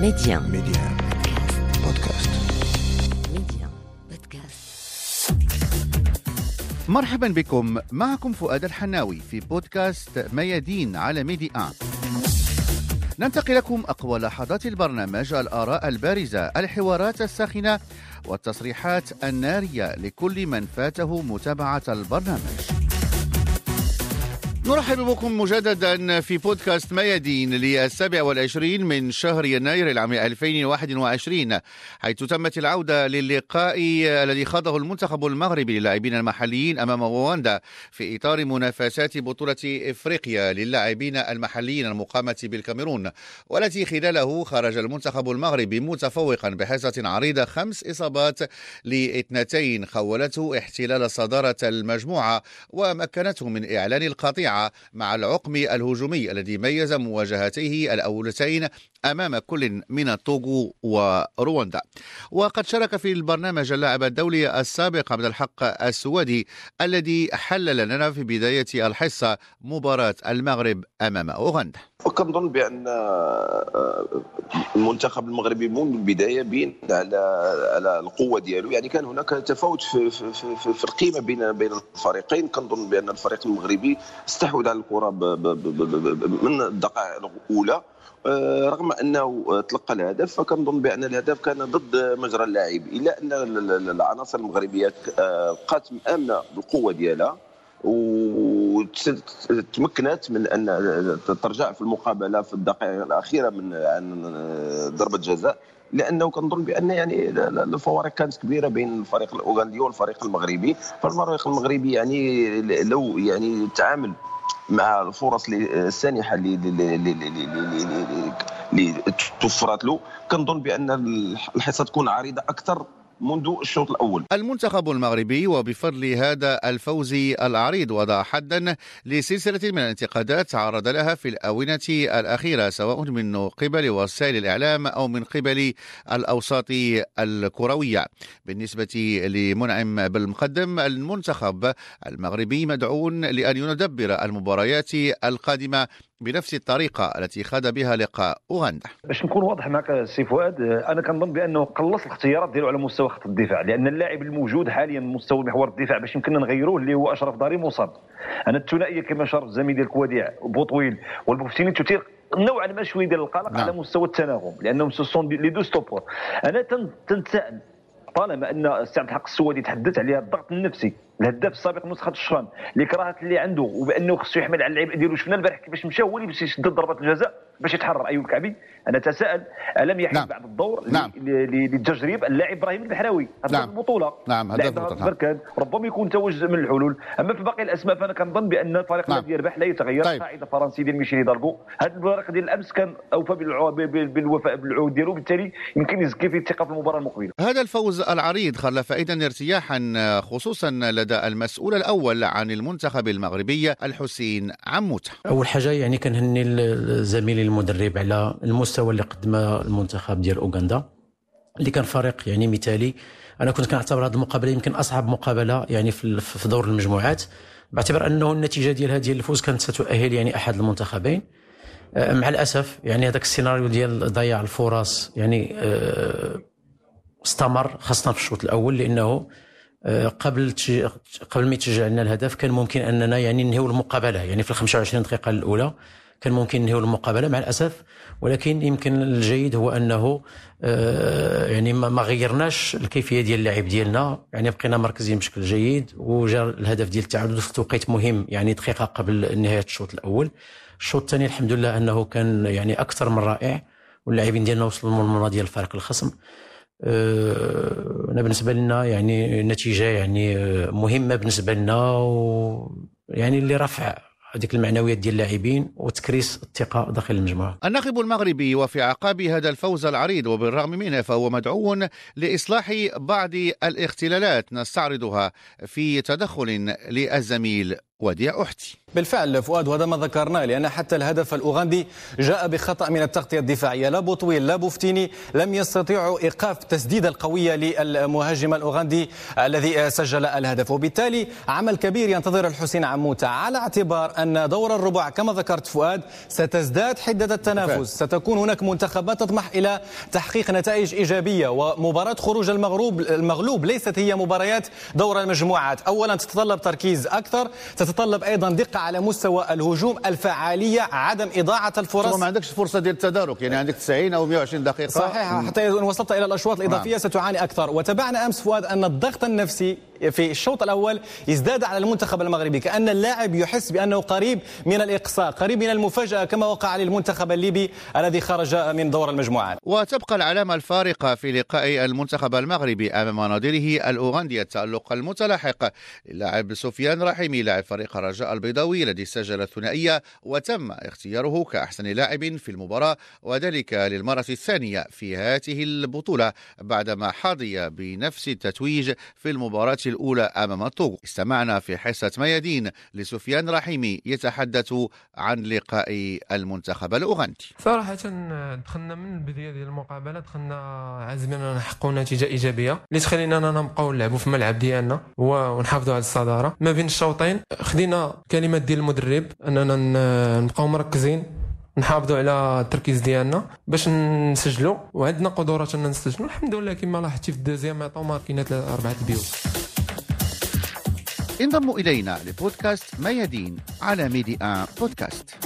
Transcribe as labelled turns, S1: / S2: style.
S1: ميادين
S2: ميادين بودكاست
S1: ميادين بودكاست
S3: مرحبا بكم. معكم فؤاد الحناوي في بودكاست ميادين على Médi 1 ننتقل لكم أقوى لحظات البرنامج الآراء البارزة الحوارات الساخنة والتصريحات النارية لكل من فاته متابعة البرنامج. نرحب بكم مجددا في بودكاست ميادين للسابع والعشرين من شهر يناير العام 2021 حيث تمت العودة للقاء الذي خاضه المنتخب المغربي للاعبين المحليين أمام رواندا في إطار منافسات بطولة إفريقيا للاعبين المحليين المقامة بالكاميرون والتي خلاله خرج المنتخب المغربي متفوقا بحصة عريضة خمس إصابات لاثنتين خولته احتلال صدارة المجموعة ومكنته من إعلان القطيعة مع العقم الهجومي الذي ميز مواجهتيه الأولتين أمام كل من الطوغو ورواندا. وقد شارك في البرنامج اللاعب الدولي السابق عبد الحق السوادي الذي حلل لنا في بداية الحصة مباراة المغرب أمام أوغندا.
S4: وكنظن بأن آه، المنتخب المغربي منذ البداية بين على على القوة ديالو يعني كان هناك تفاوت في في, في, في القيمة بين بين الفريقين. كنظن بأن الفريق المغربي استحوذ على الكرة من الدقائق الأولى. رغم أنه تلقى الهدف فكنظن بأن الهدف كان ضد مجرى اللاعب إلا أن العناصر المغربية آه، بقات مامنه بالقوة ديالها وتمكنت من أن ترجع في المقابلة في الدقائق الأخيرة من عن ضربة جزاء لأنه كنظن بأن يعني الفوارق كانت كبيرة بين الفريق الأوغندي والفريق المغربي فالفريق المغربي يعني لو يعني تعامل مع الفرص السانحة اللي توفرت له كنظن بأن الحصة تكون عريضة أكثر منذ الشوط الأول.
S3: المنتخب المغربي وبفضل هذا الفوز العريض وضع حدا لسلسلة من الانتقادات تعرض لها في الآونة الأخيرة سواء من قبل وسائل الإعلام أو من قبل الأوساط الكروية. بالنسبة لمنعم بالمقدم المنتخب المغربي مدعو لأن يدبر المباريات القادمة بنفس الطريقة التي خاض بها لقاء أوغندا.
S5: باش نكون واضح معك سي فؤاد أنا كنظن بأنه قلص الاختيارات ديالو على مستوى خط الدفاع لأن اللاعب الموجود حاليا مستوى محور الدفاع باش يمكننا نغيروه اللي هو أشرف داري مصاب. أنا الثنائيه كما شرف الزميل ديال كواديع بوطويل والبوفتيني تثير نوعا ما شوية ديال القلق
S3: نعم.
S5: على مستوى التناغم لأنهم سوسون لي دو ستوبور أنا تن- تنسأل طالما أن عبد الحق السوادي تحدث عليها الضغط النفسي. الهداف السابق نسخة الشران الكراهات اللي عنده وبأنه خصو يحمل على اللعيبه ديالو شفنا البارح كيفاش مشى هو اللي باش يشد ضربه الجزاء باش يتحرر ايوب كعبي أنا اتساءل ألم يحل
S3: نعم.
S5: بعد الدور
S3: نعم.
S5: للتجريب اللاعب إبراهيم البحراوي هداف
S3: نعم.
S5: البطولة
S3: نعم،
S5: لاعب
S3: البطولة.
S5: بركان ربما يكون تواجد من الحلول أما في باقي الأسماء فأنا كنظن بأن الفريق
S3: نعم.
S5: يربح لا يتغير
S3: طيب.
S5: قاعدة فرنسي ديال ميشيل هيدالغو هذا الفريق ديال الأمس كان أوفى بالوفاء بالعهود ديالو بالتالي يمكن يزكي فيه الثقة في المباراة المقبلة
S3: هذا الفوز العريض خلف أيضا ارتياحا خصوصا لدى المسؤول الأول عن المنتخب المغربي الحسين عموتة.
S6: أول حاجة يعني كنهني زميلي المدرب على المستوى اللي قدمه المنتخب ديال أوغندا اللي كان فريق يعني مثالي. أنا كنت كنعتبر هذه المقابلة يمكن أصعب مقابلة يعني في دور المجموعات باعتبار أنه النتيجة ديال هذه الفوز كانت ستؤهل يعني أحد المنتخبين. آه، مع الأسف يعني هذاك السيناريو ديال ضياع الفرص يعني آه، استمر خاصه في الشوط الأول لأنه قبل قبل ما يتسجل لنا الهدف كان ممكن أننا يعني ننهيو المقابلة. يعني في ال 25 دقيقة الأولى كان ممكن ننهيو المقابلة مع الأسف. ولكن يمكن الجيد هو أنه آه، يعني ما غيرناش الكيفية ديال اللعب ديالنا. يعني بقينا مركزين بشكل جيد وجا الهدف ديال التعادل في توقيت مهم يعني دقيقة قبل نهاية الشوط الأول. الشوط الثاني الحمد لله أنه كان يعني أكثر من رائع واللاعبين ديالنا وصلوا للمرمى ديال الفريق الخصم. أنا بالنسبة لنا يعني نتيجة يعني آه، مهمة بالنسبة لنا ويعني اللي رفع هذيك المعنويات ديال اللاعبين وتكريس الثقة داخل المجموعة.
S3: الناخب المغربي وفي اعقاب هذا الفوز العريض وبالرغم منه فهو مدعو لإصلاح بعض الاختلالات نستعرضها في تدخل للزميل وديع أحتي.
S7: بالفعل فؤاد وهذا ما ذكرناه لأن حتى الهدف الأوغندي جاء بخطأ من التغطية الدفاعية. لا بوطويل لا بوفتيني لم يستطيعوا إيقاف التسديده القوية للمهاجم الأوغندي الذي سجل الهدف. وبالتالي عمل كبير ينتظر الحسين عموتة. على اعتبار أن دور الربع كما ذكرت فؤاد ستزداد حدة التنافس. ستكون هناك منتخبات تطمح إلى تحقيق نتائج إيجابية ومباراة خروج المغلوب المغلوب ليست هي مباريات دور المجموعات. أولا تتطلب تركيز أكثر تتطلب أيضا دقة على مستوى الهجوم الفعالية عدم إضاعة الفرص.
S3: ما عندكش فرصة ديال التدارك؟ يعني عندك 90 أو 120 دقيقة.
S7: صحيح حتى إذا وصلت إلى الأشواط الإضافية نعم. ستعاني أكثر. وتابعنا أمس فؤاد أن الضغط النفسي في الشوط الأول ازداد على المنتخب المغربي كأن اللاعب يحس بأنه قريب من الإقصاء قريب من المفاجأة كما وقع للمنتخب الليبي الذي خرج من دور المجموعات.
S3: وتبقى العلامة الفارقة في لقاء المنتخب المغربي أمام نظيره الأوغندي التألق المتلاحق اللاعب سفيان رحيمي لاعب فريق الرجاء البيضاوي الذي سجل الثنائية وتم اختياره كأحسن لاعب في المباراة وذلك للمرة الثانية في هذه البطولة بعدما حظي بنفس التتويج في الأولى أمام الطوغ. استمعنا في حصة ميادين لسفيان رحيمي يتحدث عن لقاء المنتخب الأوغندي.
S8: صراحة دخلنا من البداية ديال المقابلة دخلنا عازمين نحققوا نتيجة إيجابية. اللي تخلينا نبقاو نلعبوا في الملعب ديالنا ونحافظوا على الصدارة. ما بين الشوطين خدينا كلمات ديال المدرب. أننا نبقاو مركزين نحافظوا على التركيز ديالنا باش نسجلوا. وعندنا قدرات أن نسجلوا. الحمد لله كما لاحظتي في الدوزيام عطاو ماركينا اربعه البيوت.
S3: انضموا إلينا لبودكاست ميادين على ميدي آن بودكاست.